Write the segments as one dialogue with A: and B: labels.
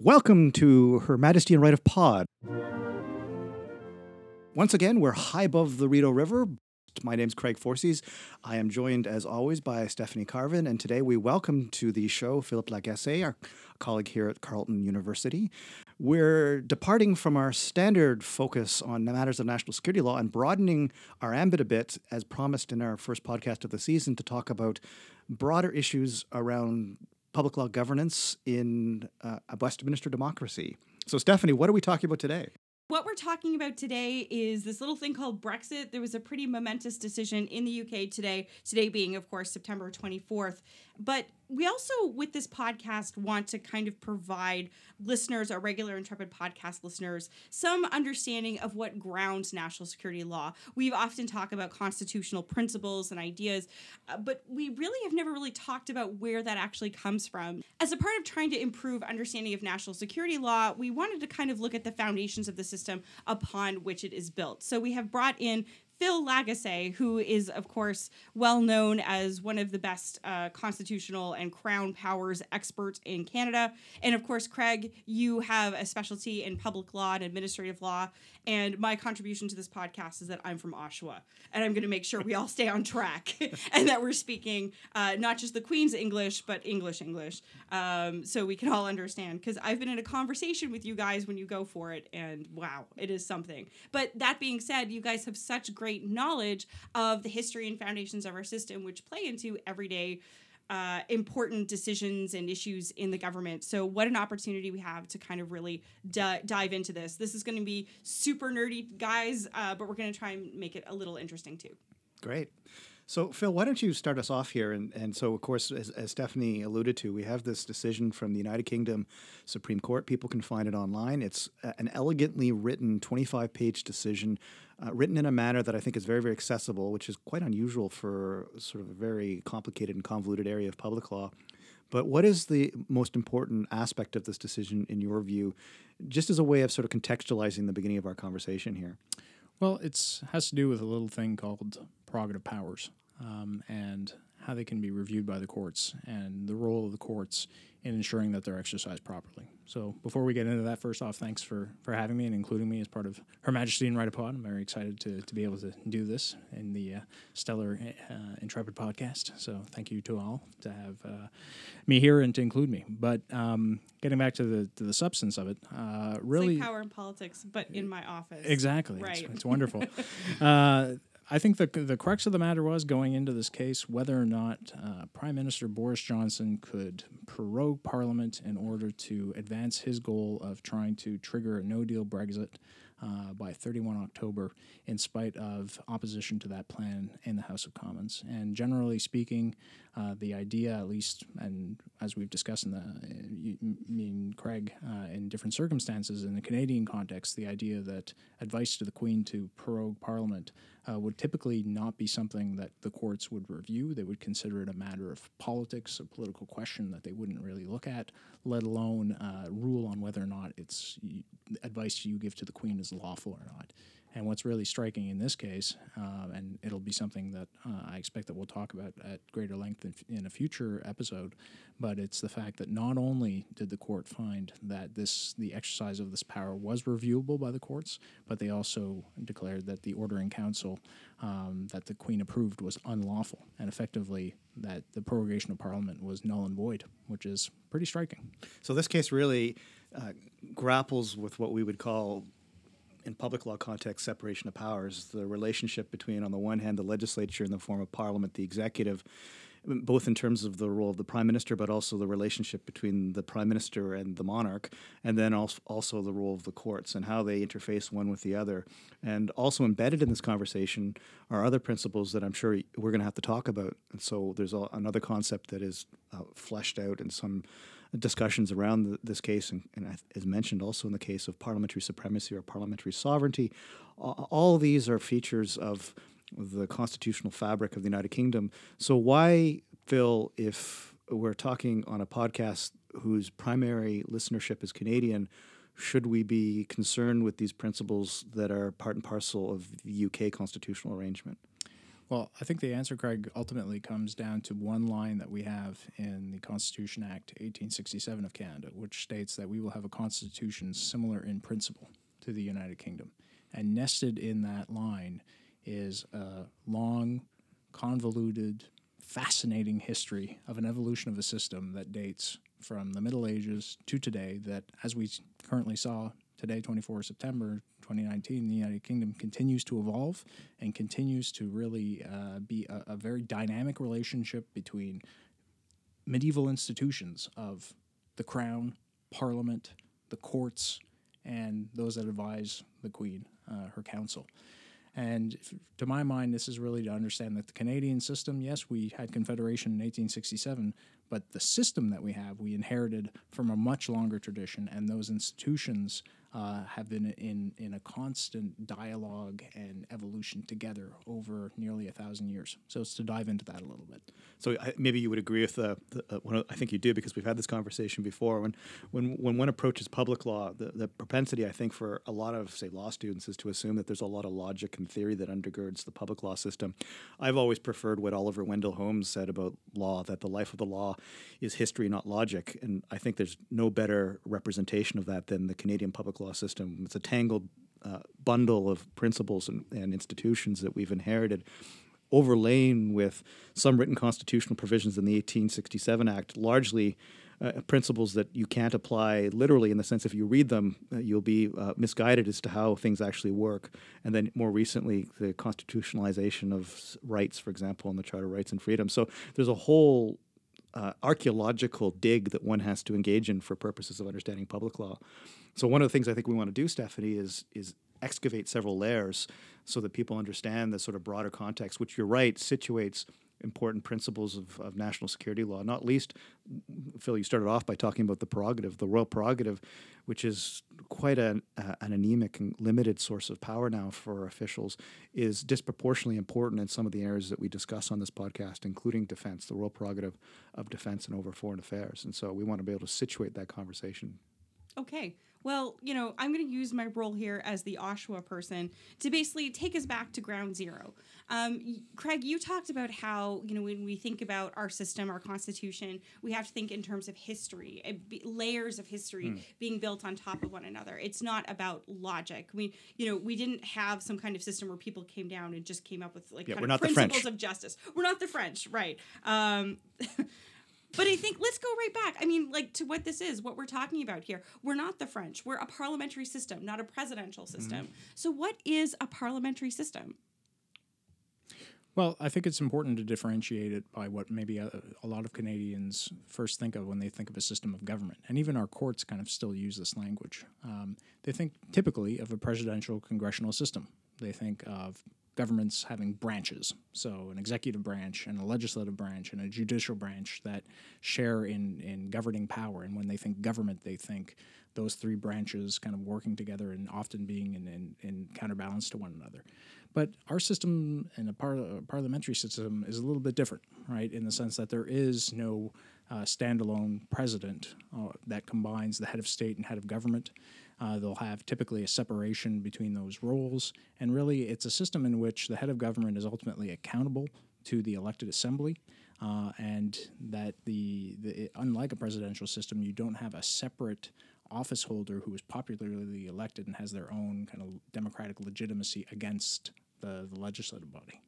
A: Welcome to Her Majesty in Right of Pod. Once again, we're high above the Rideau River. My name's Craig Forcese. I am joined, as always, by Stephanie Carvin, and today we welcome to the show Philippe Lagasse, our colleague here at Carleton University. We're departing from our standard focus on matters of national security law and broadening our ambit a bit, as promised in our first podcast of the season, to talk about broader issues around public law governance in uh, a Westminster democracy. So, Stephanie, what are we talking about today?
B: What we're talking about today is this little thing called Brexit. There was a pretty momentous decision in the UK today, today being, of course, September 24th. But we also, with this podcast, want to kind of provide listeners, our regular Intrepid podcast listeners, some understanding of what grounds national security law. We've often talked about constitutional principles and ideas, uh, but we really have never really talked about where that actually comes from. As a part of trying to improve understanding of national security law, we wanted to kind of look at the foundations of the system upon which it is built. So we have brought in Phil Lagasse, who is, of course, well known as one of the best uh, constitutional and crown powers experts in Canada. And of course, Craig, you have a specialty in public law and administrative law. And my contribution to this podcast is that I'm from Oshawa, and I'm going to make sure we all stay on track and that we're speaking uh, not just the Queen's English, but English English, um, so we can all understand. Because I've been in a conversation with you guys when you go for it, and wow, it is something. But that being said, you guys have such great knowledge of the history and foundations of our system, which play into everyday uh, important decisions and issues in the government. So, what an opportunity we have to kind of really d- dive into this. This is going to be super nerdy, guys, uh, but we're going to try and make it a little interesting too.
A: Great. So, Phil, why don't you start us off here? And, and so, of course, as, as, Stephanie alluded to, we have this decision from the United Kingdom Supreme Court. People can find it online. It's an elegantly written 25 page decision, uh, written in a manner that I think is very, very accessible, which is quite unusual for sort of a very complicated and convoluted area of public law. But what is the most important aspect of this decision, in your view, just as a way of sort of contextualizing the beginning of our conversation here?
C: Well, it has to do with a little thing called prerogative powers um, and how they can be reviewed by the courts and the role of the courts in ensuring that they're exercised properly. So before we get into that, first off, thanks for, for having me and including me as part of Her Majesty and Right Pod. I'm very excited to, to be able to do this in the uh, stellar uh, Intrepid podcast. So thank you to all to have uh, me here and to include me. But um, getting back to the to the substance of it, uh, really
B: like power in politics, but in my office.
C: Exactly,
B: right?
C: It's, it's wonderful. I think the the crux of the matter was going into this case whether or not uh, Prime Minister Boris Johnson could prorogue Parliament in order to advance his goal of trying to trigger a No Deal Brexit uh, by 31 October, in spite of opposition to that plan in the House of Commons. And generally speaking, uh, the idea, at least, and as we've discussed in the, me and Craig, uh, in different circumstances in the Canadian context, the idea that advice to the Queen to prorogue Parliament uh, would typically not be something that the courts would review. They would consider it a matter of politics, a political question that they wouldn't really look at, let alone uh, rule on whether or not it's advice you give to the Queen is lawful or not. And what's really striking in this case, uh, and it'll be something that uh, I expect that we'll talk about at greater length in, in, a future episode, but it's the fact that not only did the court find that this the exercise of this power was reviewable by the courts, but they also declared that the order in council um, that the Queen approved was unlawful, and effectively that the prorogation of Parliament was null and void, which is pretty striking.
A: So this case really uh, grapples with what we would call in public law context, separation of powers, the relationship between, on the one hand, the legislature in the form of parliament, the executive, both in terms of the role of the prime minister, but also the relationship between the prime minister and the monarch, and then also the role of the courts and how they interface one with the other. And also embedded in this conversation are other principles that I'm sure we're going to have to talk about. And so there's another concept that is uh, fleshed out in some discussions around the, this case, and, and, as mentioned also in the case of parliamentary supremacy or parliamentary sovereignty. All these are features of the constitutional fabric of the United Kingdom. So, why, Phil, if we're talking on a podcast whose primary listenership is Canadian, should we be concerned with these principles that are part and parcel of the UK constitutional arrangement?
C: Well, I think the answer, Craig, ultimately comes down to one line that we have in the Constitution Act 1867 of Canada, which states that we will have a constitution similar in principle to the United Kingdom. And nested in that line is a long, convoluted, fascinating history of an evolution of a system that dates from the Middle Ages to today, that, as we currently saw today, 24 September 2019, the United Kingdom continues to evolve and continues to really uh, be a, a very dynamic relationship between medieval institutions of the crown, parliament, the courts, and those that advise the queen, uh, her council. And to my mind, this is really to understand that the Canadian system, yes, we had Confederation in 1867, but the system that we have, we inherited from a much longer tradition, and those institutions uh, have been in, in a constant dialogue and evolution together over nearly a thousand years. So it's to dive into that a little bit.
A: So I, maybe you would agree with the, the uh, one of- I think you do because we've had this conversation before. When when when one approaches public law, the, the propensity I think for a lot of say law students is to assume that there's a lot of logic and theory that undergirds the public law system. I've always preferred what Oliver Wendell Holmes said about law that the life of the law is history, not logic, and I think there's no better representation of that than the Canadian public law system. It's a tangled uh, bundle of principles and, and institutions that we've inherited overlain with some written constitutional provisions in the 1867 Act, largely uh, principles that you can't apply literally in the sense if you read them, uh, you'll be uh, misguided as to how things actually work. And then more recently, the constitutionalization of rights, for example, in the Charter of Rights and Freedoms. So there's a whole uh, archaeological dig that one has to engage in for purposes of understanding public law. So one of the things I think we want to do, Stephanie, is is excavate several layers so that people understand the sort of broader context, which you're right situates important principles of, of national security law. Not least, Phil, you started off by talking about the prerogative, the royal prerogative, which is quite an, uh, an anemic and limited source of power now for officials, is disproportionately important in some of the areas that we discuss on this podcast, including defense, the royal prerogative of defense and over foreign affairs. And so we want to be able to situate that conversation
B: Okay. Well, you know, I'm going to use my role here as the Oshawa person to basically take us back to ground zero. Um, Craig, you talked about how, you know, when we think about our system, our constitution, we have to think in terms of history, uh, layers of history being built on top of one another. It's not about logic. We, you know, we didn't have some kind of system where people came down and just came up with like
A: Yeah,
B: kind of principles of justice. We're not the French, right? Um, But I think let's go right back. I mean, like to what this is, what we're talking about here. We're not the French. We're a parliamentary system, not a presidential system. So, what is a parliamentary system?
C: Well, I think it's important to differentiate it by what maybe a, a lot of Canadians first think of when they think of a system of government. And even our courts kind of still use this language. Um, they think typically of a presidential congressional system. They think of governments having branches, so an executive branch and a legislative branch and a judicial branch that share in, in governing power. And when they think government, they think those three branches kind of working together and often being in, in, in counterbalance to one another. But our system and a, par- parliamentary system is a little bit different, right? In the sense that there is no uh, standalone president uh, that combines the head of state and head of government. Uh, they'll have typically a separation between those roles, and really, it's a system in which the head of government is ultimately accountable to the elected assembly, uh, and that the, the unlike a presidential system, you don't have a separate office holder who is popularly elected and has their own kind of democratic legitimacy against the, the legislative body.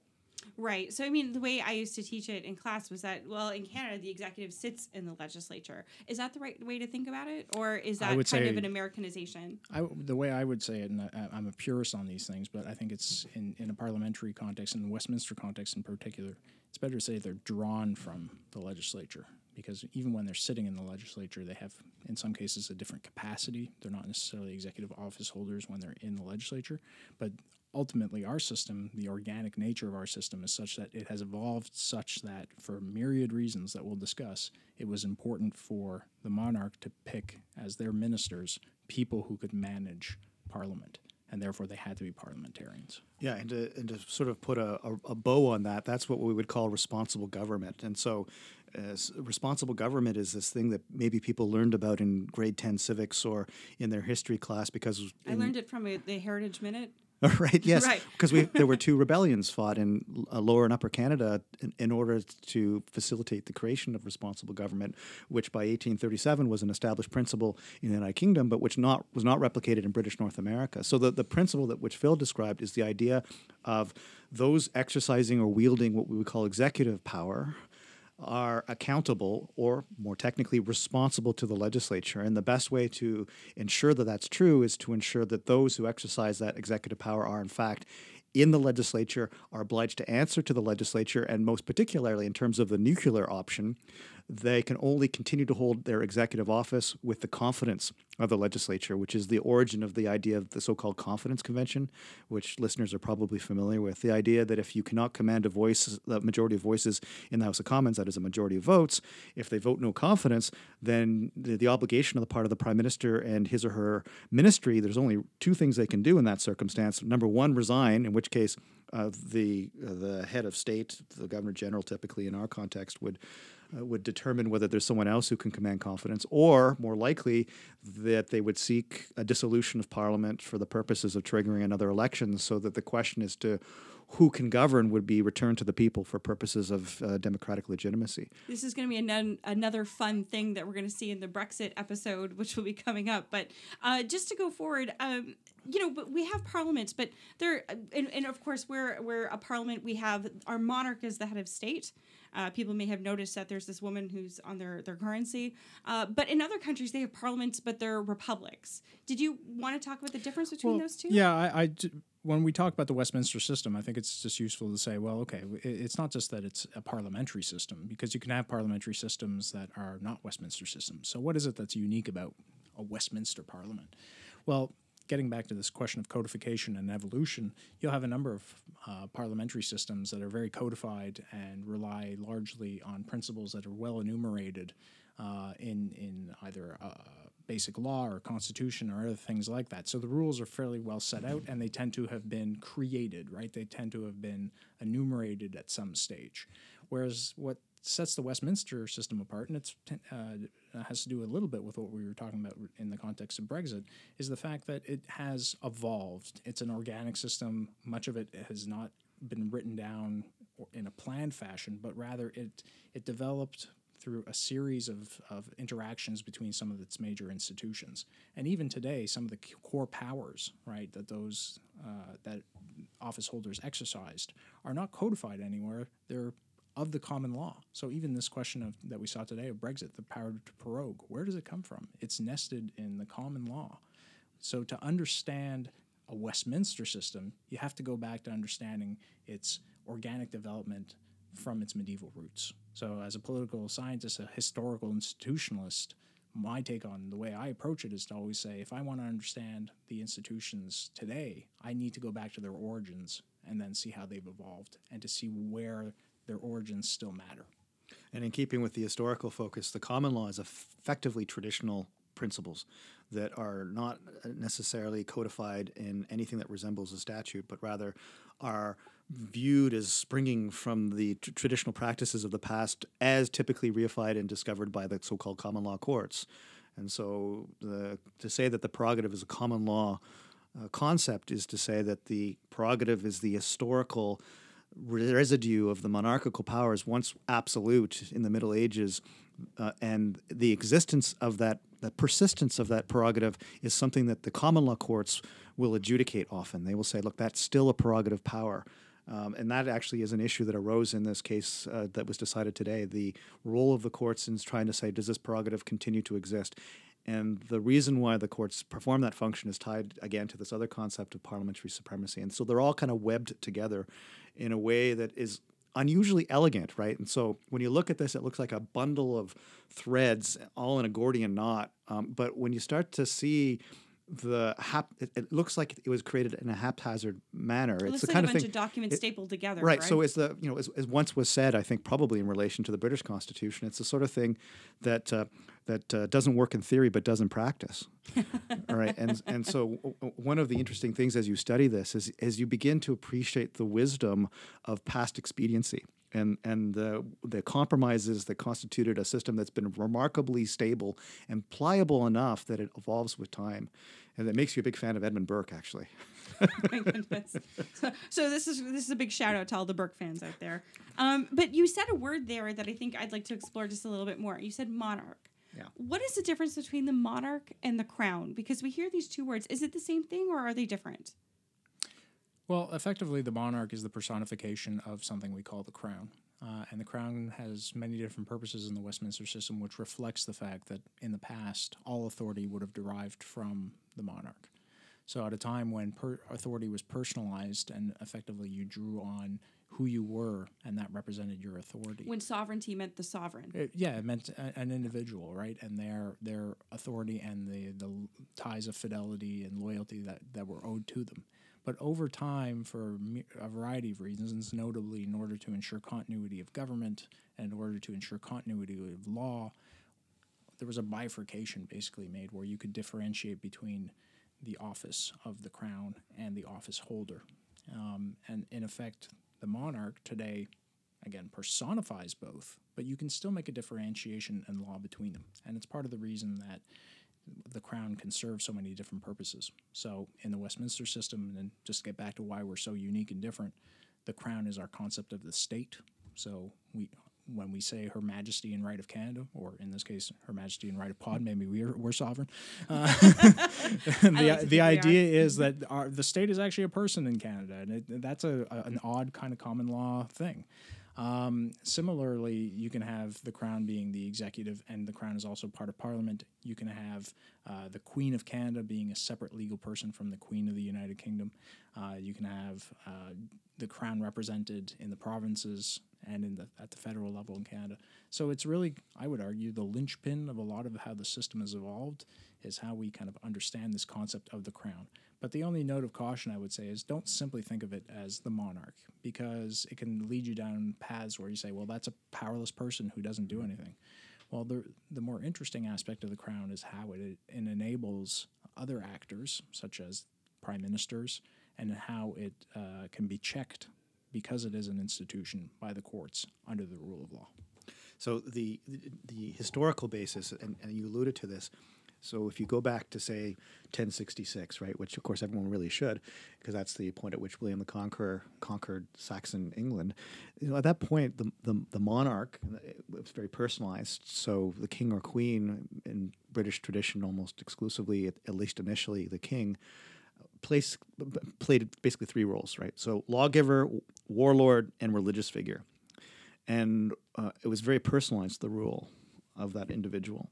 B: Right. So, I mean, the way I used to teach it in class was that, well, in Canada, the executive sits in the legislature. Is that the right way to think about it? Or is that kind of an Americanization?
C: I, the way I would say it, and I, I'm a purist on these things, but I think it's in, in a parliamentary context, in the Westminster context in particular, it's better to say they're drawn from the legislature because even when they're sitting in the legislature, they have, in some cases, a different capacity. They're not necessarily executive office holders when they're in the legislature, but ultimately, our system, the organic nature of our system, is such that it has evolved such that, for myriad reasons that we'll discuss, it was important for the monarch to pick as their ministers people who could manage parliament, and therefore they had to be parliamentarians.
A: Yeah, and to, and to sort of put a, a, a bow on that, that's what we would call responsible government. And so, as responsible government is this thing that maybe people learned about in grade 10 civics or in their history class because
B: I learned it from a, the Heritage Minute.
A: right yes
B: Right.
A: because we there were two rebellions fought in uh, lower and upper canada in, in order to facilitate the creation of responsible government which by 1837 was an established principle in the united kingdom but which not was not replicated in british north america so the, the principle that which phil described is the idea of those exercising or wielding what we would call executive power are accountable or more technically responsible to the legislature. And the best way to ensure that that's true is to ensure that those who exercise that executive power are, in fact, in the legislature, are obliged to answer to the legislature, and most particularly in terms of the nuclear option, they can only continue to hold their executive office with the confidence of the legislature, which is the origin of the idea of the so called confidence convention, which listeners are probably familiar with. The idea that if you cannot command a voice, the majority of voices in the House of Commons, that is a majority of votes, if they vote no confidence, then the, the obligation on the part of the prime minister and his or her ministry, there's only two things they can do in that circumstance. Number one, resign, in which case uh, the uh, the head of state, the governor general, typically in our context, would uh, would determine whether there's someone else who can command confidence, or more likely that they would seek a dissolution of parliament for the purposes of triggering another election, so that the question as to who can govern would be returned to the people for purposes of uh, democratic legitimacy.
B: This is going to be anon- another fun thing that we're going to see in the Brexit episode, which will be coming up. But uh, just to go forward, um, you know, but we have parliaments, but there, and, and of course, we're we're a parliament. We have our monarch as the head of state. Uh, people may have noticed that there's this woman who's on their their currency. Uh, but in other countries, they have parliaments, but they're republics. Did you want to talk about the difference between
C: Well,
B: those two?
C: Yeah, I, I d- when we talk about the Westminster system, I think it's just useful to say, well, okay, it's not just that it's a parliamentary system because you can have parliamentary systems that are not Westminster systems. So, what is it that's unique about a Westminster Parliament? Well, getting back to this question of codification and evolution, you'll have a number of uh, parliamentary systems that are very codified and rely largely on principles that are well enumerated uh, in in either uh, basic law or constitution or other things like that. So the rules are fairly well set out, and they tend to have been created, right? They tend to have been enumerated at some stage. Whereas what sets the Westminster system apart, and it's uh, has to do a little bit with what we were talking about in the context of Brexit, is the fact that it has evolved. It's an organic system. Much of it has not been written down in a planned fashion, but rather it it developed through a series of, of interactions between some of its major institutions. And even today, some of the core powers, right, that those uh, that office holders exercised are not codified anywhere. They're of the common law. So even this question of that we saw today of Brexit, the power to prorogue, where does it come from? It's nested in the common law. So to understand a Westminster system, you have to go back to understanding its organic development from its medieval roots. So, as a political scientist, a historical institutionalist, my take on the way I approach it is to always say if I want to understand the institutions today, I need to go back to their origins and then see how they've evolved and to see where their origins still matter.
A: And in keeping with the historical focus, the common law is effectively traditional principles that are not necessarily codified in anything that resembles a statute, but rather are viewed as springing from the tr- traditional practices of the past as typically reified and discovered by the so called common law courts. And so the, to say that the prerogative is a common law uh, concept is to say that the prerogative is the historical residue of the monarchical powers once absolute in the Middle Ages, uh, and the existence of that, the persistence of that prerogative is something that the common law courts will adjudicate often. They will say, look, that's still a prerogative power. Um, and that actually is an issue that arose in this case uh, that was decided today. The role of the courts in trying to say, does this prerogative continue to exist? And the reason why the courts perform that function is tied again to this other concept of parliamentary supremacy. And so they're all kind of webbed together in a way that is unusually elegant, right? And so when you look at this, it looks like a bundle of threads all in a Gordian knot. Um, but when you start to see the hap, it, it, looks like it was created in a haphazard manner.
B: It
A: it's
B: looks
A: the
B: like
A: kind
B: a
A: of
B: bunch
A: thing.
B: of documents
A: it-
B: stapled together.
A: Right.
B: Right.
A: So as the you know as, as once was said, I think probably in relation to the British Constitution, it's the sort of thing that uh, that uh, doesn't work in theory but doesn't practice. All right, and and so w- one of the interesting things as you study this is as you begin to appreciate the wisdom of past expediency and and the the compromises that constituted a system that's been remarkably stable and pliable enough that it evolves with time, and that makes you a big fan of Edmund Burke, actually.
B: My goodness. So, so this is this is a big shout out to all the Burke fans out there. Um, but you said a word there that I think I'd like to explore just a little bit more. You said monarch.
A: Yeah.
B: What is the difference between the monarch and the crown? Because we hear these two words. Is it the same thing or are they different?
C: Well, effectively, the monarch is the personification of something we call the crown. Uh, and the crown has many different purposes in the Westminster system, which reflects the fact that in the past, all authority would have derived from the monarch. So, at a time when per- authority was personalized and effectively you drew on who you were, and that represented your authority.
B: When sovereignty meant the sovereign.
C: It, yeah, it meant a, an individual, right? And their their authority and the the ties of fidelity and loyalty that that were owed to them. But over time, for a variety of reasons, notably in order to ensure continuity of government and in order to ensure continuity of law, there was a bifurcation basically made where you could differentiate between the office of the crown and the office holder. Um, and in effect, the monarch today, again, personifies both, but you can still make a differentiation in law between them. And it's part of the reason that the crown can serve so many different purposes. So, in the Westminster system, and just to get back to why we're so unique and different, the crown is our concept of the state. So, we when we say Her Majesty in Right of Canada, or in this case, Her Majesty in Right of Pod, maybe we're, we're sovereign. Uh, the the idea is that our, the state is actually a person in Canada, and it, that's a, a an odd kind of common law thing. Um, similarly, you can have the crown being the executive, and the crown is also part of parliament. You can have uh, the Queen of Canada being a separate legal person from the Queen of the United Kingdom. Uh, you can have uh, the crown represented in the provinces and in the at the federal level in Canada. So it's really, I would argue, the linchpin of a lot of how the system has evolved is how we kind of understand this concept of the crown. But the only note of caution I would say is don't simply think of it as the monarch because it can lead you down paths where you say, well, that's a powerless person who doesn't do anything. Well, the, the more interesting aspect of the crown is how it, it enables other actors, such as prime ministers, and how it uh, can be checked because it is an institution by the courts under the rule of law.
A: So the the, the historical basis, and, and you alluded to this. So if you go back to say 1066, right, which of course everyone really should, because that's the point at which William the Conqueror conquered Saxon England. You know, at that point, the the, the monarch it was very personalized. So the king or queen in British tradition, almost exclusively, at, at least initially, the king place played basically three roles, right? So lawgiver, warlord, and religious figure and uh, it was very personalized the rule of that individual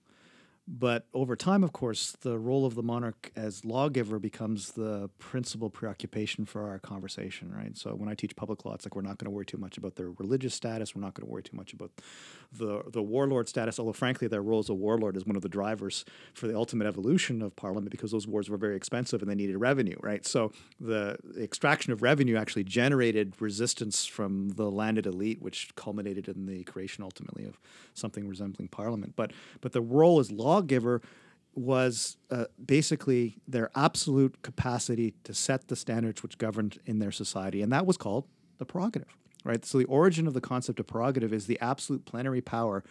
A: but over time of course the role of the monarch as lawgiver becomes the principal preoccupation for our conversation right? So when i teach public law it's like we're not going to worry too much about their religious status. We're not going to worry too much about the the warlord status although frankly their role as a warlord is one of the drivers for the ultimate evolution of parliament because those wars were very expensive and they needed revenue right? So the, extraction of revenue actually generated resistance from the landed elite which culminated in the creation ultimately of something resembling parliament. But but the role as lawgiver was uh, basically their absolute capacity to set the standards which governed in their society and that was called the prerogative right? So the origin of the concept of prerogative is the absolute plenary power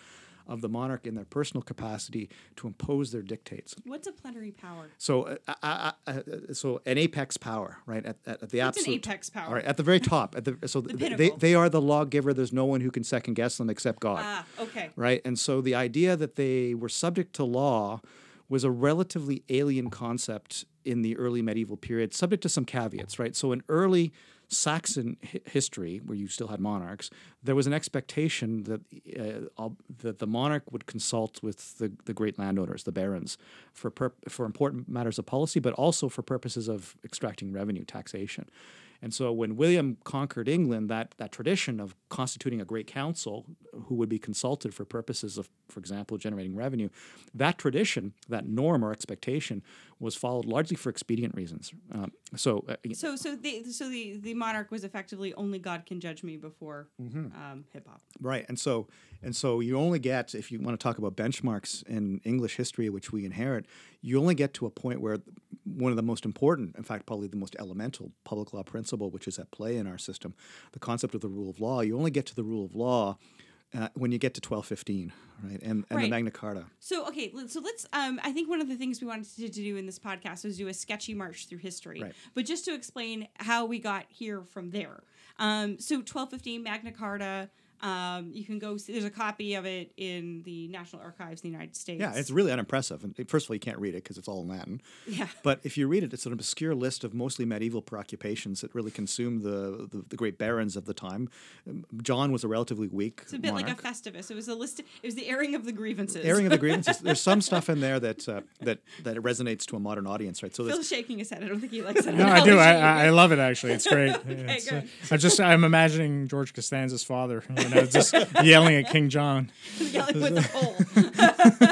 A: of the monarch in their personal capacity to impose their dictates
B: What's a plenary power?
A: so, uh, uh, uh, uh, so an apex power, right? At, at, at the
B: What's an apex power?
A: All right, at the very top. At the so th- they they are the lawgiver. There's no one who can second guess them except God,
B: Ah, okay.
A: right? And so the idea that they were subject to law was a relatively alien concept in the early medieval period, subject to some caveats, right? So in early Saxon hi- history, where you still had monarchs, there was an expectation that uh, all- that the monarch would consult with the, the great landowners, the barons, for for important matters of policy, but also for purposes of extracting revenue, taxation. And so when William conquered England, that, that tradition of constituting a great council who would be consulted for purposes of, for example, generating revenue, that tradition, that norm or expectation, was followed largely for expedient reasons. Um, so, uh,
B: So so the so the the monarch was effectively only God can judge me before um, hip hop.
A: Right, and so and so you only get if you want to talk about benchmarks in English history, which we inherit, you only get to a point where one of the most important, in fact, probably the most elemental public law principle, which is at play in our system, the concept of the rule of law. You only get to the rule of law uh, when you get to twelve fifteen, right, and, and the Magna Carta.
B: So okay, so let's. Um, I think one of the things we wanted to, to do in this podcast was do a sketchy march through history,
A: Right.
B: but just to explain how we got here from there. Um, so twelve fifteen Magna Carta. Um, you can go. See, there's a copy of it in the National Archives in the United States.
A: Yeah, it's really unimpressive. And first of all, you can't read it because it's all in Latin.
B: Yeah.
A: But if you read it, it's an obscure list of mostly medieval preoccupations that really consumed the, the, the great barons of the time. Um, John was a relatively weak
B: It's a bit like a
A: monarch.
B: Festivus. It was a list. It was the airing of the grievances.
A: airing of the grievances. There's some stuff in there that uh, that that resonates to a modern audience, right? So
B: Phil's
A: there's,
B: shaking his head. I don't think he likes it.
C: No, I do. I, I I love it. Actually, it's great. It's, uh,
B: good.
C: I just I'm imagining George Costanza's father, you know, just yelling at King John.
B: yelling with the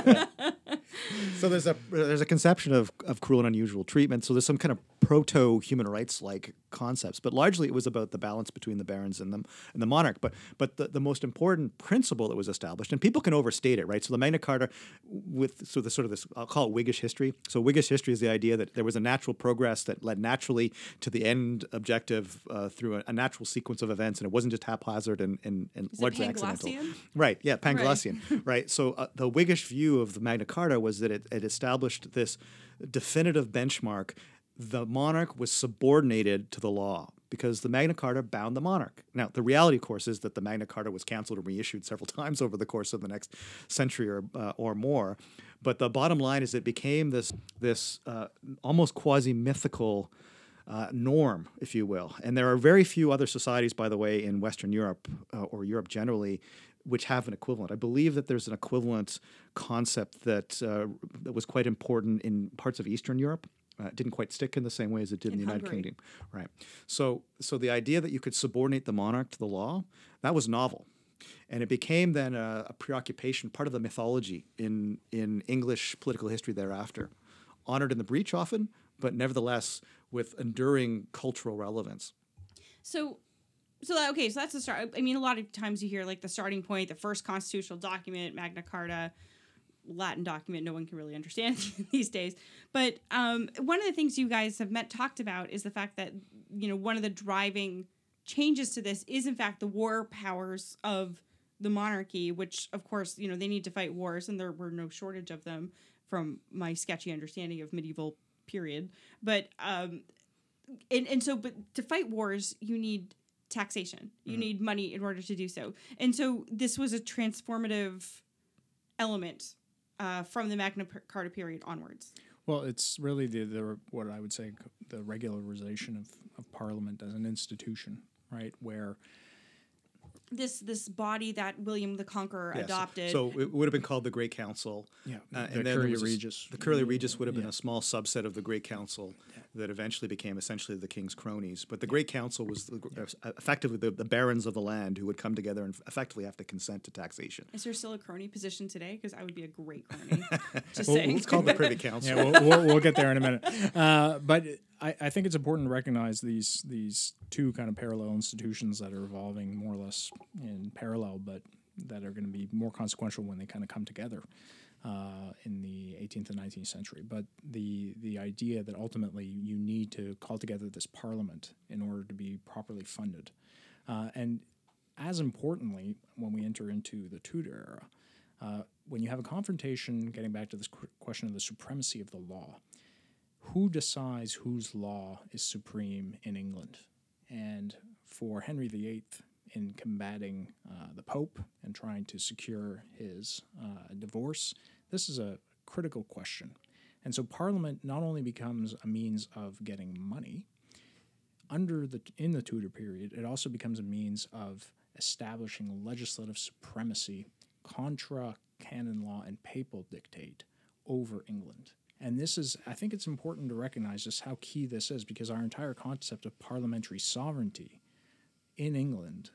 B: pole.
A: so there's a there's a conception of, of cruel and unusual treatment. So there's some kind of proto human rights like concepts, but largely it was about the balance between the barons and the and the monarch. But but the, the most important principle that was established, and people can overstate it, right? So the Magna Carta, with so the sort of this I'll call it Whiggish history. So Whiggish history is the idea that there was a natural progress that led naturally to the end objective uh, through a, a natural sequence of events, and it wasn't just haphazard and and, and
B: it
A: largely accidental. Right. Yeah, Panglossian. right. So uh, the Whiggish view of the Magna Carta was that it, it established this definitive benchmark. The monarch was subordinated to the law because the Magna Carta bound the monarch. Now, the reality, of course, is that the Magna Carta was canceled and reissued several times over the course of the next century or, uh, or more. But the bottom line is it became this, this uh, almost quasi mythical uh, norm, if you will. And there are very few other societies, by the way, in Western Europe uh, or Europe generally, which have an equivalent. I believe that there's an equivalent concept that uh, that was quite important in parts of Eastern Europe. Uh, it didn't quite stick in the same way as it did in,
B: In
A: the United
B: Hungary.
A: Kingdom, right? So, so the idea that you could subordinate the monarch to the law that was novel, and it became then a, a preoccupation, part of the mythology in in English political history thereafter honored in the breach often, but nevertheless with enduring cultural relevance.
B: So, so that, okay, so that's the start. I mean, a lot of times you hear like the starting point, the first constitutional document, Magna Carta, Latin document. No one can really understand these days. But um, one of the things you guys have met talked about is the fact that you know one of the driving changes to this is in fact the war powers of the monarchy, which of course you know they need to fight wars, and there were no shortage of them from my sketchy understanding of medieval period. But um, and, and so but to fight wars you need taxation you need money in order to do so and so this was a transformative element uh, from the magna carta period onwards
C: Well, it's really the, the what I would say the regularization of, of Parliament as an institution, right? Where
B: this this body that william the conqueror
A: Yes.
B: adopted
A: So it would have been called the Great Council.
C: Yeah,
A: Uh,
C: the
A: and then there
C: Curia
A: was
C: Regis.
A: The Curia Regis would have been
C: Yeah.
A: a small subset of the Great Council that eventually became essentially the king's cronies. But the Great Council was the, uh, effectively the, the barons of the land who would come together and effectively have to consent to taxation.
B: is there still a crony position today because i would be a great crony just
C: Well,
B: saying
A: It's called the Privy Council.
C: yeah, we'll, we'll, we'll get there in a minute. Uh, but I, I think it's important to recognize these these two kind of parallel institutions that are evolving more or less in parallel, but that are going to be more consequential when they kind of come together uh, in the 18th and 19th century. But the the idea that ultimately you need to call together this parliament in order to be properly funded, uh, and as importantly, when we enter into the Tudor era, uh, when you have a confrontation, getting back to this qu- question of the supremacy of the law, who decides whose law is supreme in England? And for Henry VIII, in combating uh, the Pope and trying to secure his uh, divorce, this is a critical question. And so Parliament not only becomes a means of getting money, under the in the Tudor period, it also becomes a means of establishing legislative supremacy contra canon law and papal dictate over England. And this is, I think it's important to recognize just how key this is because our entire concept of parliamentary sovereignty in England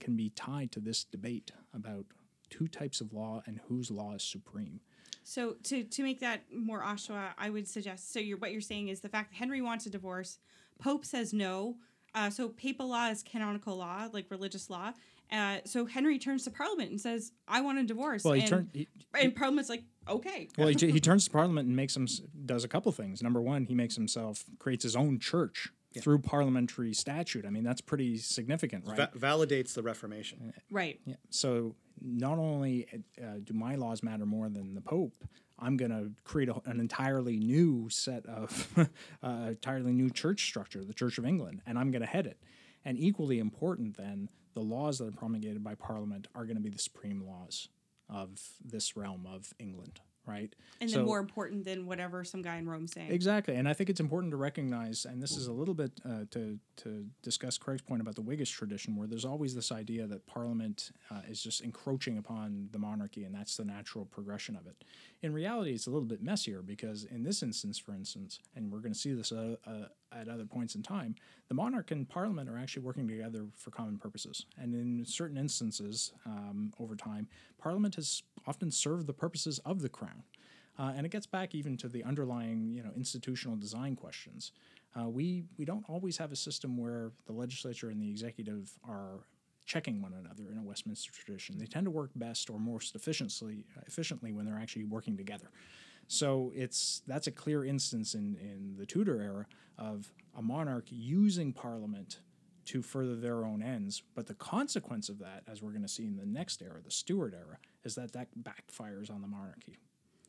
C: can be tied to this debate about two types of law and whose law is supreme.
B: So to to make that more Oshawa, I would suggest. So you're what you're saying is the fact that Henry wants a divorce, Pope says no. Uh, so papal law is canonical law, like religious law. Uh, so Henry turns to Parliament and says, "I want a divorce."
C: Well, he
B: and,
C: turned. He,
B: and Parliament's like, "Okay."
C: well, he, he turns to Parliament and makes him does a couple things. Number one, he makes himself creates his own church through parliamentary statute. I mean, that's pretty significant, right?
A: Va- validates the Reformation.
B: Right.
C: Yeah. So not only uh, do my laws matter more than the Pope, I'm going to create a, an entirely new set of uh, entirely new church structure, the Church of England, and I'm going to head it. And equally important, then, the laws that are promulgated by Parliament are going to be the supreme laws of this realm of England, right?
B: And
C: So-
B: then more important than whatever some guy in Rome's saying.
C: Exactly, and I think it's important to recognize, and this is a little bit uh, to to discuss Craig's point about the Whiggish tradition, where there's always this idea that Parliament uh, is just encroaching upon the monarchy, and that's the natural progression of it. In reality, it's a little bit messier because in this instance, for instance, and we're going to see this uh, uh, at other points in time, the monarch and Parliament are actually working together for common purposes, and in certain instances, um, over time, Parliament has often served the purposes of the crown. Uh, and it gets back even to the underlying, you know, institutional design questions. Uh, we we don't always have a system where the legislature and the executive are checking one another in a Westminster tradition. They tend to work best or most efficiently efficiently when they're actually working together. So it's that's a clear instance in, in the Tudor era of a monarch using Parliament to further their own ends. But the consequence of that, as we're going to see in the next era, the Stuart era, is that that backfires on the monarchy.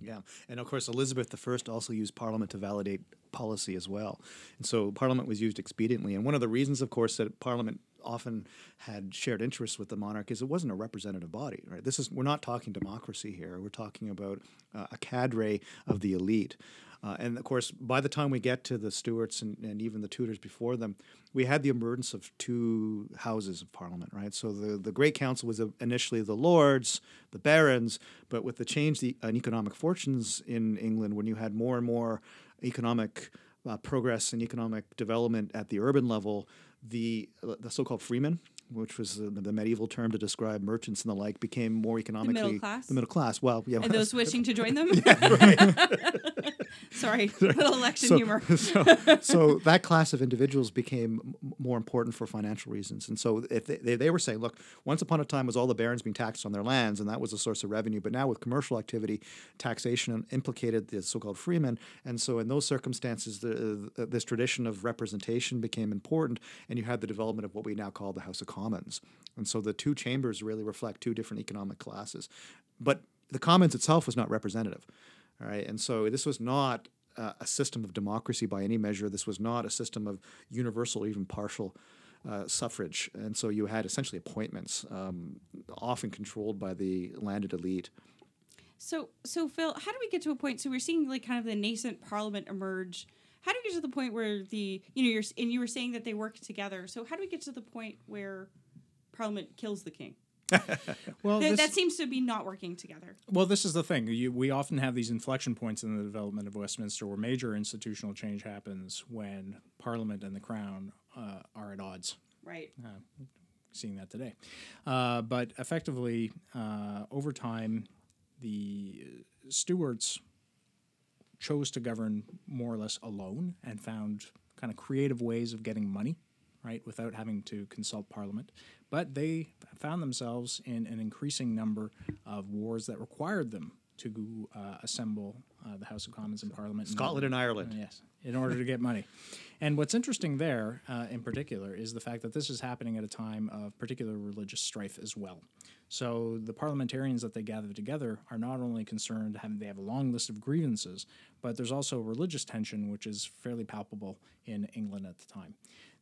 A: Yeah, and of course Elizabeth I also used Parliament to validate policy as well, and so Parliament was used expediently. And one of the reasons, of course, that Parliament often had shared interests with the monarch is it wasn't a representative body. Right? This is we're not talking democracy here. We're talking about uh, a cadre of the elite. Uh, and of course, by the time we get to the Stuarts and, and even the Tudors before them, we had the emergence of two houses of Parliament, right? So the, the Great Council was initially the Lords, the Barons, but with the change the, in economic fortunes in England, when you had more and more economic uh, progress and economic development at the urban level, the the so-called freemen, which was the, the medieval term to describe merchants and the like, became more economically
B: class?
A: The middle class. Well, yeah.
B: And those wishing to join them. Sorry, little election
A: so,
B: humor.
A: so, so that class of individuals became m- more important for financial reasons. And so if they, they, they were saying, look, once upon a time was all the barons being taxed on their lands, and that was a source of revenue. But now with commercial activity, taxation implicated the so-called freemen. And so in those circumstances, the, the, this tradition of representation became important, and you had the development of what we now call the House of Commons. And so the two chambers really reflect two different economic classes. But the Commons itself was not representative. All right, and so this was not uh, a system of democracy by any measure. This was not a system of universal even partial uh, suffrage, and so you had essentially appointments, um, often controlled by the landed elite.
B: So, so Phil, how do we get to a point? So we're seeing like kind of the nascent parliament emerge. How do we get to the point where the you know you're and you were saying that they work together. So how do we get to the point where parliament kills the king?
C: Well,
B: Th-
C: this-
B: that seems to be not working together.
C: Well, this is the thing. You, we often have these inflection points in the development of Westminster where major institutional change happens when Parliament and the Crown uh, are at odds.
B: Right.
C: Seeing that today. Uh, but effectively, uh, over time, the Stuarts chose to govern more or less alone and found kind of creative ways of getting money, right, without having to consult Parliament. But they found themselves in an increasing number of wars that required them to uh, assemble uh, the House of Commons and Parliament. in
A: Scotland and Ireland.
C: Yes, in order to get money. And what's interesting there, uh, in particular, is the fact that this is happening at a time of particular religious strife as well. So the parliamentarians that they gather together are not only concerned, having they have a long list of grievances, but there's also religious tension, which is fairly palpable in England at the time.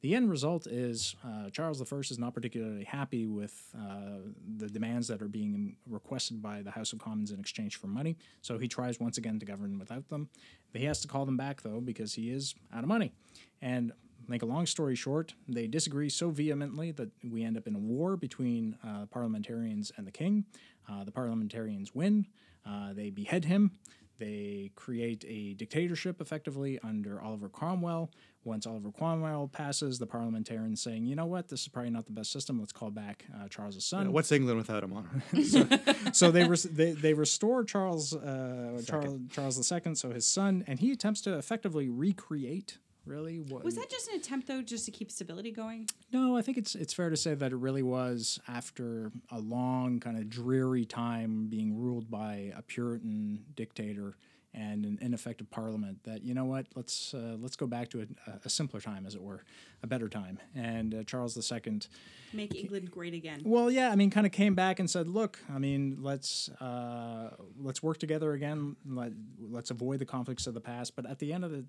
C: The end result is uh, Charles I is not particularly happy with uh, the demands that are being requested by the House of Commons in exchange for money, so he tries once again to govern without them. He has to call them back, though, because he is out of money. And make a long story short, they disagree so vehemently that we end up in a war between uh, parliamentarians and the king. Uh, the parliamentarians win, uh, they behead him. They create a dictatorship effectively under Oliver Cromwell. Once Oliver Cromwell passes, the parliamentarians saying, you know what, this is probably not the best system. Let's call back uh, Charles' son.
A: What's England without a monarch?
C: so they, res- they they restore Charles uh, Charles Charles II, so his son, and he attempts to effectively recreate. Really, what
B: Was that just an attempt though, just to keep stability going?
C: No, I think it's it's fair to say that it really was after a long kind of dreary time being ruled by a Puritan dictator and an ineffective parliament that you know what let's uh, let's go back to a, a simpler time as it were a better time. And uh, Charles II
B: Make England great again.
C: well yeah I mean kind of came back and said look I mean let's uh, let's work together again. Let, let's avoid the conflicts of the past. But at the end of the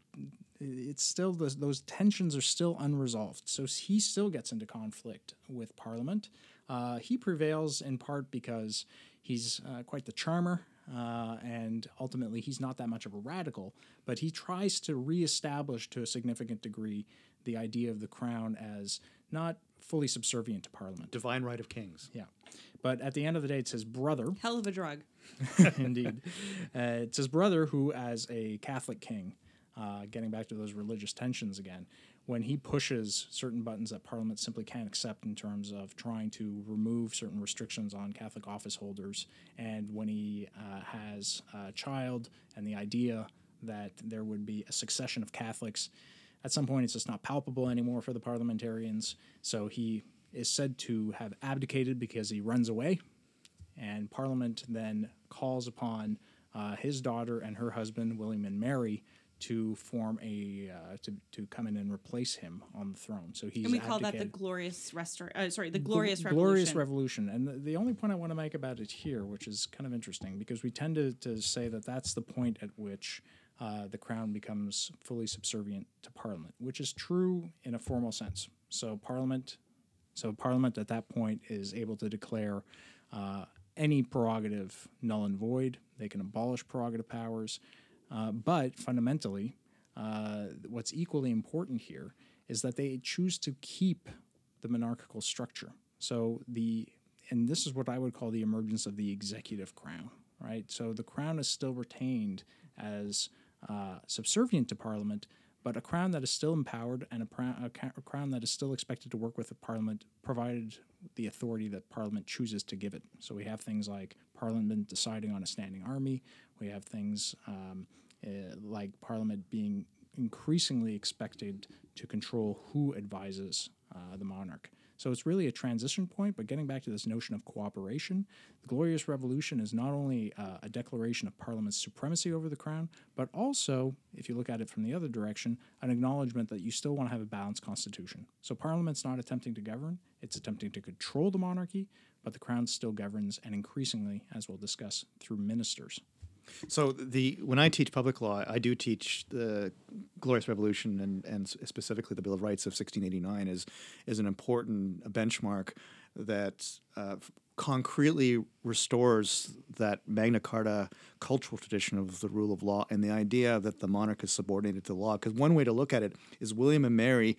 C: it's still those, those tensions are still unresolved. So he still gets into conflict with parliament. Uh, he prevails in part because he's uh, quite the charmer uh, and ultimately he's not that much of a radical, but he tries to reestablish to a significant degree the idea of the crown as not fully subservient to Parliament.
A: Divine right of kings.
C: Yeah. But at the end of the day, it's his brother,
B: Hell of a drug.
C: indeed. Uh, it's his brother who, as a Catholic king, uh, getting back to those religious tensions again, when he pushes certain buttons that Parliament simply can't accept in terms of trying to remove certain restrictions on Catholic office holders, and when he uh, has a child and the idea that there would be a succession of Catholics, at some point it's just not palpable anymore for the parliamentarians. So he is said to have abdicated because he runs away and Parliament then calls upon uh, his daughter and her husband William and Mary to form a uh, to to come in and replace him on the throne. So he's
B: and we call that the glorious restor- uh, sorry, the glorious
C: Gl-
B: revolution.
C: Glorious revolution. And the, the only point I want to make about it here, which is kind of interesting, because we tend to, to say that that's the point at which uh, the crown becomes fully subservient to Parliament, which is true in a formal sense. So Parliament, so Parliament at that point is able to declare uh, any prerogative null and void. They can abolish prerogative powers. Uh, but fundamentally, uh, what's equally important here is that they choose to keep the monarchical structure. So the and this is what I would call the emergence of the executive crown, right? So the crown is still retained as uh, subservient to Parliament, but a crown that is still empowered and a, a, ca- a crown that is still expected to work with the Parliament, provided the authority that Parliament chooses to give it. So we have things like Parliament deciding on a standing army. We have things um, uh, like Parliament being increasingly expected to control who advises uh, the monarch. So it's really a transition point, but getting back to this notion of cooperation, the Glorious Revolution is not only uh, a declaration of Parliament's supremacy over the crown, but also, if you look at it from the other direction, an acknowledgement that you still want to have a balanced constitution. So Parliament's not attempting to govern, it's attempting to control the monarchy, but the crown still governs, and increasingly, as we'll discuss, through ministers.
A: So the when I teach public law, I do teach the Glorious Revolution and, and specifically the Bill of Rights of 1689 is is an important benchmark that uh, concretely restores that Magna Carta cultural tradition of the rule of law and the idea that the monarch is subordinated to law. Because one way to look at it is William and Mary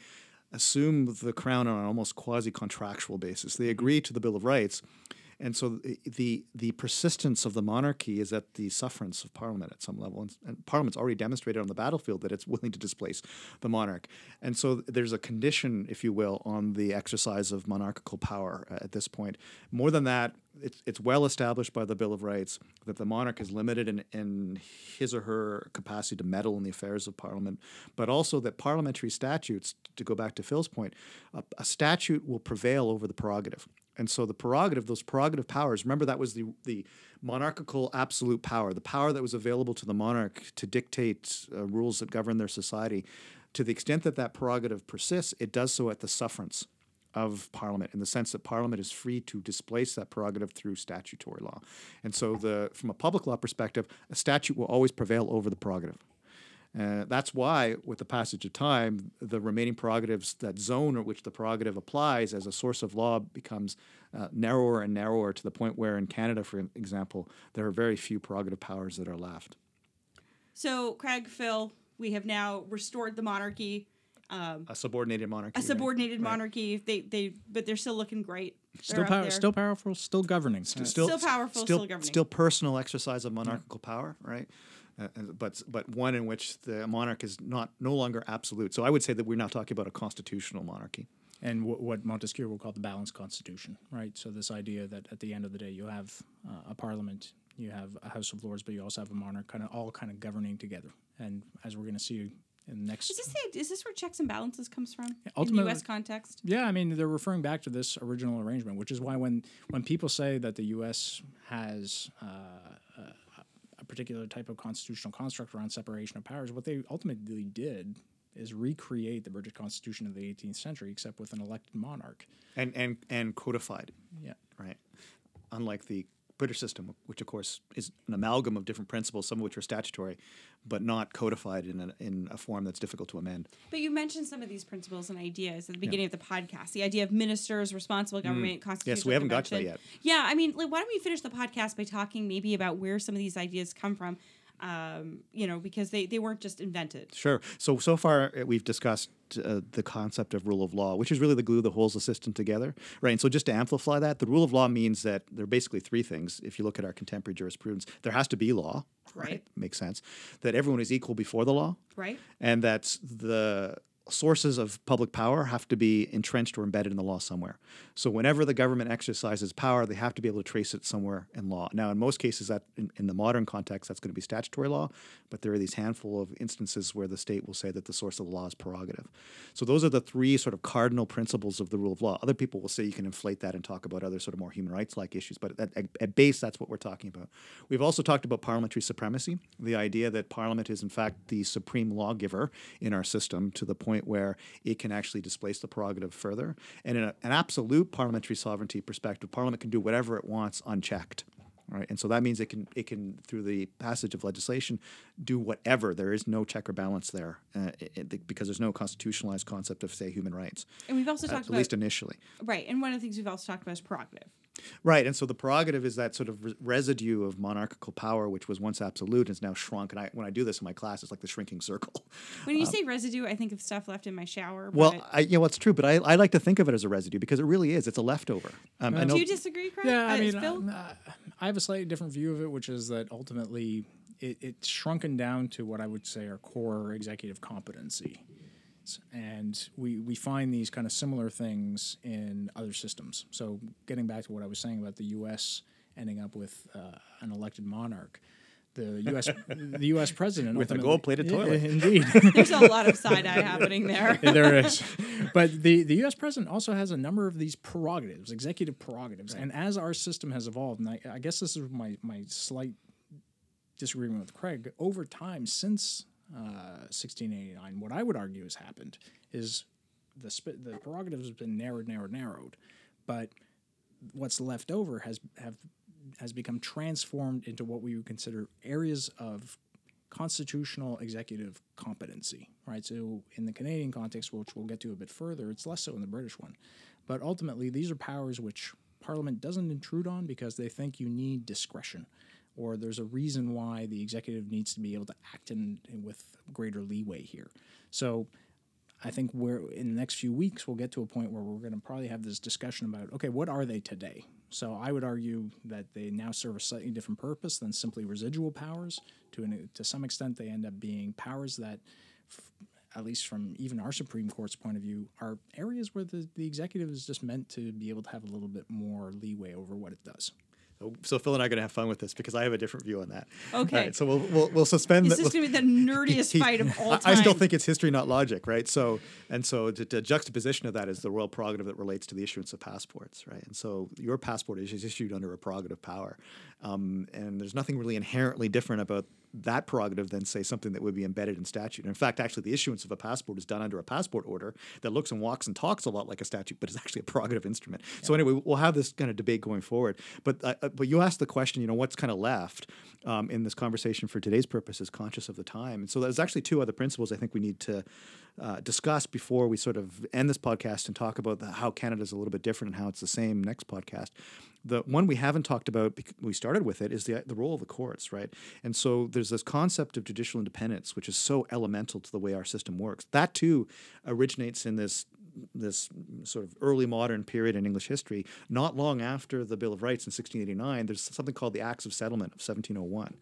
A: assume the crown on an almost quasi contractual basis. They agree to the Bill of Rights. And so the, the the persistence of the monarchy is at the sufferance of Parliament at some level, and, and Parliament's already demonstrated on the battlefield that it's willing to displace the monarch. And so there's a condition, if you will, on the exercise of monarchical power uh, at this point. More than that, it's, it's well established by the Bill of Rights that the monarch is limited in, in his or her capacity to meddle in the affairs of Parliament, but also that parliamentary statutes, to go back to Phil's point, a, a statute will prevail over the prerogative. And so the prerogative, those prerogative powers, remember that was the, the monarchical absolute power, the power that was available to the monarch to dictate uh, rules that govern their society. To the extent that that prerogative persists, it does so at the sufferance of Parliament in the sense that Parliament is free to displace that prerogative through statutory law. And so, the, from a public law perspective, a statute will always prevail over the prerogative. Uh, that's why, with the passage of time, the remaining prerogatives, that zone at which the prerogative applies as a source of law, becomes uh, narrower and narrower to the point where, in Canada, for example, there are very few prerogative powers that are left.
B: So, Craig, Phil, we have now restored the monarchy, um,
A: A subordinated monarchy.
B: a
A: right?
B: subordinated monarchy. They, they, but they're still looking great. They're
C: Still,
B: up
C: power, still powerful, still governing. Uh,
B: Still powerful, still governing.
A: Still personal exercise of monarchical power, right? Uh, but but one in which the monarch is not no longer absolute. So I would say that we're now talking about a constitutional monarchy.
C: and w- what Montesquieu will call the balanced constitution, right? So this idea that at the end of the day you have uh, a parliament, you have a House of Lords, but you also have a monarch, kind of all kind of governing together. And as we're going to see in the next,
B: Is this the, is this where checks and balances comes from in
C: ultimately-
B: U.S. context?
C: yeah, I mean they're referring back to this original arrangement, which is why when when people say that the U.S. has uh, a, a particular type of constitutional construct around separation of powers, what they ultimately did is recreate the British Constitution of the 18th century, except with an elected monarch.
A: and and and codified,
C: Yeah.
A: right? Unlike the British system, which of course is an amalgam of different principles, some of which are statutory, but not codified in a, in a form that's difficult to amend.
B: But you mentioned some of these principles and ideas at the beginning of the podcast. The idea of ministers, responsible government, constitutional.
A: Mm. Yes, we haven't got to that yet.
B: Yeah, I mean, like, why don't we finish the podcast by talking maybe about where some of these ideas come from? Um, you know, because they, they weren't just invented.
A: Sure. So so far uh, we've discussed uh, the concept of rule of law, which is really the glue that holds the system together, right? And so just to amplify that, the rule of law means that there are basically three things. If you look at our contemporary jurisprudence, there has to be law,
B: Right.
A: Makes sense. That everyone is equal before the law,
B: Right.
A: and that the sources of public power have to be entrenched or embedded in the law somewhere. So whenever the government exercises power, they have to be able to trace it somewhere in law. Now, in most cases, that in, in the modern context, that's going to be statutory law, but there are these handful of instances where the state will say that the source of the law is prerogative. So those are the three sort of cardinal principles of the rule of law. Other people will say you can inflate that and talk about other sort of more human rights like issues, but at, at, at base, that's what we're talking about. We've also talked about parliamentary supremacy, the idea that parliament is in fact the supreme lawgiver in our system to the point where it can actually displace the prerogative further. And in a, an absolute parliamentary sovereignty perspective, parliament can do whatever it wants unchecked. Right, and so that means it can it can through the passage of legislation do whatever. There is no check or balance there uh, it- it- because there's no constitutionalized concept of say human rights,
B: And we've also
A: uh,
B: talked
A: at
B: about
A: least initially.
B: right. And one of the things we've also talked about is prerogative.
A: Right, and so the prerogative is that sort of re- residue of monarchical power, which was once absolute, and is now shrunk. And I, when I do this in my class, it's like the shrinking circle.
B: When you say residue, I think of stuff left in my shower.
A: Um, Well, I, you know, it's true, but I, I like to think of it as a residue because it really is. It's a leftover. Um, I know.
B: do you disagree, Craig?
C: Yeah, I
B: Uh,
C: mean,
B: Phil?
C: um, uh, I have a slightly different view of it, which is that ultimately it, it's shrunken down to what I would say are core executive competency. S- And we, we find these kind of similar things in other systems. So, getting back to what I was saying about the U.S. ending up with uh, an elected monarch, the U.S. the U.S. president
A: With a gold-plated
C: Yeah,
A: toilet.
C: indeed.
B: There's a lot of side eye happening there.
C: there is. But the, the U.S. president also has a number of these prerogatives, executive prerogatives. And as our system has evolved, and I, I guess this is my, my slight disagreement with Craig, over time since uh, 1689, what I would argue has happened is the, sp- the prerogatives have been narrowed, narrowed, narrowed. But what's left over has have has become transformed into what we would consider areas of constitutional executive competency, right? So in the Canadian context, which we'll get to a bit further, it's less so in the British one. But ultimately, these are powers which Parliament doesn't intrude on because they think you need discretion, or there's a reason why the executive needs to be able to act in, in with greater leeway here. So I think we're in the next few weeks we'll get to a point where we're going to probably have this discussion about okay, what are they today? So I would argue that they now serve a slightly different purpose than simply residual powers. To an, to some extent, they end up being powers that, f- at least from even our Supreme Court's point of view, are areas where the, the executive is just meant to be able to have a little bit more leeway over what it does.
A: So, Phil and I are going to have fun with this because I have a different view on that.
B: Okay.
A: Right, so we'll, we'll, we'll suspend.
B: This
A: the-
B: is going to be the nerdiest
A: he-
B: fight of all time.
A: I still think it's history, not logic, right? So, and so the, the juxtaposition of that is the royal prerogative that relates to the issuance of passports, right? And so your passport is is issued under a prerogative power, um, and there's nothing really inherently different about that prerogative than say something that would be embedded in statute. In fact, actually, the issuance of a passport is done under a passport order that looks and walks and talks a lot like a statute, but is actually a prerogative instrument. So anyway, we'll have this kind of debate going forward. But uh, uh, but you asked the question, you know, what's kind of left um, in this conversation for today's purposes, conscious of the time. And so there's actually two other principles I think we need to uh, discuss before we sort of end this podcast and talk about the, how Canada's a little bit different and how it's the same next podcast. The one we haven't talked about, we started with it, is the, the role of the courts, right? And so there's this concept of judicial independence, which is so elemental to the way our system works. That too originates in this this sort of early modern period in English history, not long after the Bill of Rights in 1689, there's something called the Acts of Settlement of 1701.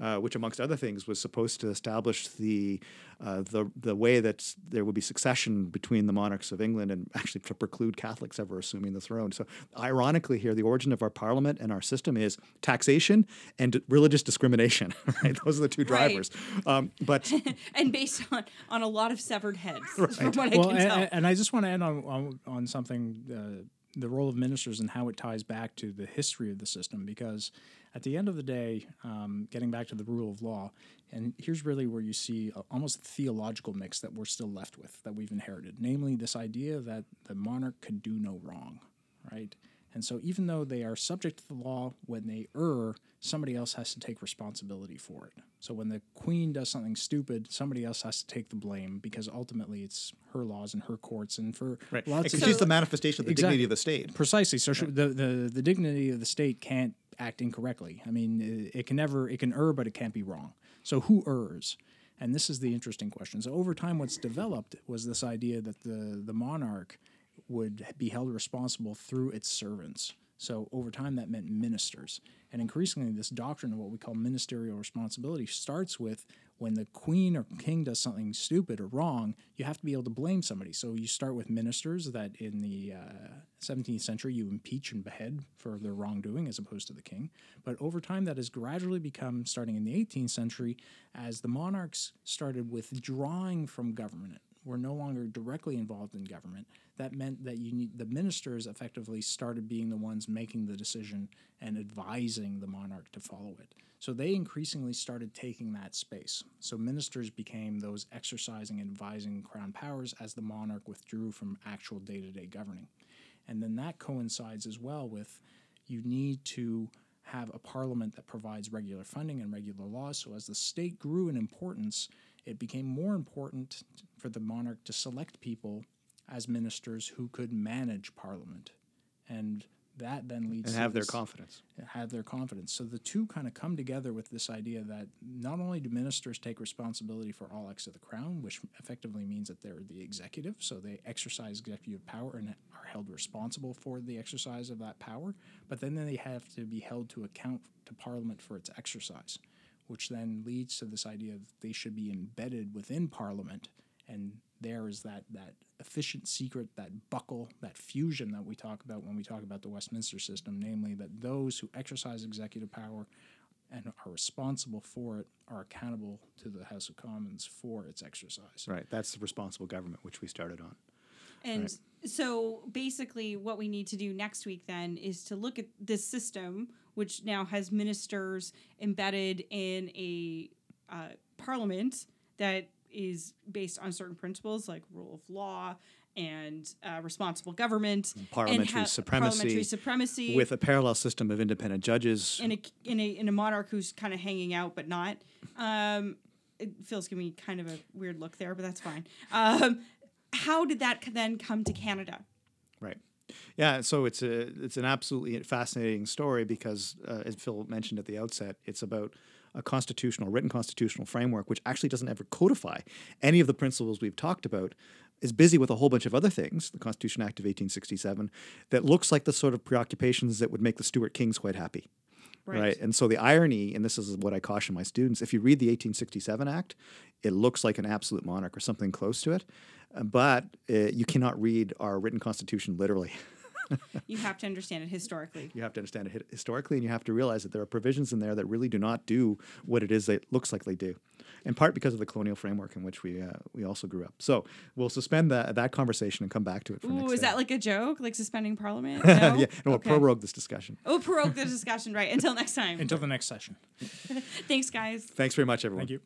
A: Uh, which, amongst other things, was supposed to establish the uh, the the way that there would be succession between the monarchs of England and actually to preclude Catholics ever assuming the throne. So, ironically, here the origin of our parliament and our system is taxation and religious discrimination. Right, those are the two
B: Right.
A: drivers. Um, but
B: and based on on a lot of severed heads, from what I
C: well,
B: can
C: and,
B: tell.
C: and I just want to end on on, on something uh, the role of ministers and how it ties back to the history of the system. Because at the end of the day, um, getting back to the rule of law, and here's really where you see a, almost theological mix that we're still left with that we've inherited, namely this idea that the monarch could do no wrong, right? And so, even though they are subject to the law, when they err, somebody else has to take responsibility for it. So, when the queen does something stupid, somebody else has to take the blame because ultimately it's her laws and her courts. And for
A: right,
C: lots
A: because
C: of
A: she's the manifestation of the
C: Exactly.
A: dignity of the state.
C: precisely, so sh the, the the dignity of the state can't act incorrectly. I mean, it, it can never it can err, but it can't be wrong. So, who errs? And this is the interesting question. So, over time, what's developed was this idea that the the monarch would be held responsible through its servants. So over time, that meant ministers. And increasingly, this doctrine of what we call ministerial responsibility starts with when the queen or king does something stupid or wrong, you have to be able to blame somebody. So you start with ministers that in the uh, 17th century you impeach and behead for their wrongdoing as opposed to the king. But over time, that has gradually become, starting in the 18th century, as the monarchs started withdrawing from government were no longer directly involved in government. That meant that you need the ministers effectively started being the ones making the decision and advising the monarch to follow it. So they increasingly started taking that space. So ministers became those exercising and advising crown powers as the monarch withdrew from actual day-to-day governing. And then that coincides as well with you need to have a parliament that provides regular funding and regular laws. So as the state grew in importance, it became more important for the monarch to select people as ministers who could manage parliament. And that then leads
A: And
C: to
A: have their confidence.
C: have their confidence. So the two kind of come together with this idea that not only do ministers take responsibility for all acts of the crown, which effectively means that they're the executive, so they exercise executive power and are held responsible for the exercise of that power, but then they have to be held to account to Parliament for its exercise, which then leads to this idea that they should be embedded within Parliament and there is that that efficient secret, that buckle, that fusion that we talk about when we talk about the Westminster system, namely that those who exercise executive power and are responsible for it are accountable to the House of Commons for its exercise.
A: Right. That's the responsible government, which we started on.
B: And so basically, what we need to do next week then is to look at this system, which now has ministers embedded in a uh, parliament that is based on certain principles like rule of law and uh, responsible government, and
A: Parliamentary
B: ha-
A: supremacy
B: parliamentary supremacy,
A: With a parallel system of independent judges.
B: in a in a in a monarch who's kind of hanging out but not. Um, it feels giving me kind of a weird look there, but that's fine. Um, how did that then come to Canada?
A: Right. Yeah, so it's a it's an absolutely fascinating story because, uh, as Phil mentioned at the outset, it's about a constitutional, written constitutional framework which actually doesn't ever codify any of the principles we've talked about. Is busy with a whole bunch of other things, the Constitution Act of 1867, that looks like the sort of preoccupations that would make the Stuart Kings quite happy. Right. And so the irony, and this is what I caution my students, if you read the 1867 Act, it looks like an absolute monarch or something close to it, but uh, you cannot read our written constitution literally.
B: You have to understand it historically.
A: You have to understand it historically, and you have to realize that there are provisions in there that really do not do what it is that it looks like they do, in part because of the colonial framework in which we uh, we also grew up. So we'll suspend that that conversation and come back to it for
B: Ooh,
A: next
B: is
A: day.
B: that like a joke, like suspending Parliament?
A: yeah,
B: No?
A: and we'll prorogue this discussion.
B: Oh, prorogue the discussion. Right. Until next time.
C: Until the next session.
B: Thanks, guys.
A: Thanks very much, everyone.
C: Thank you.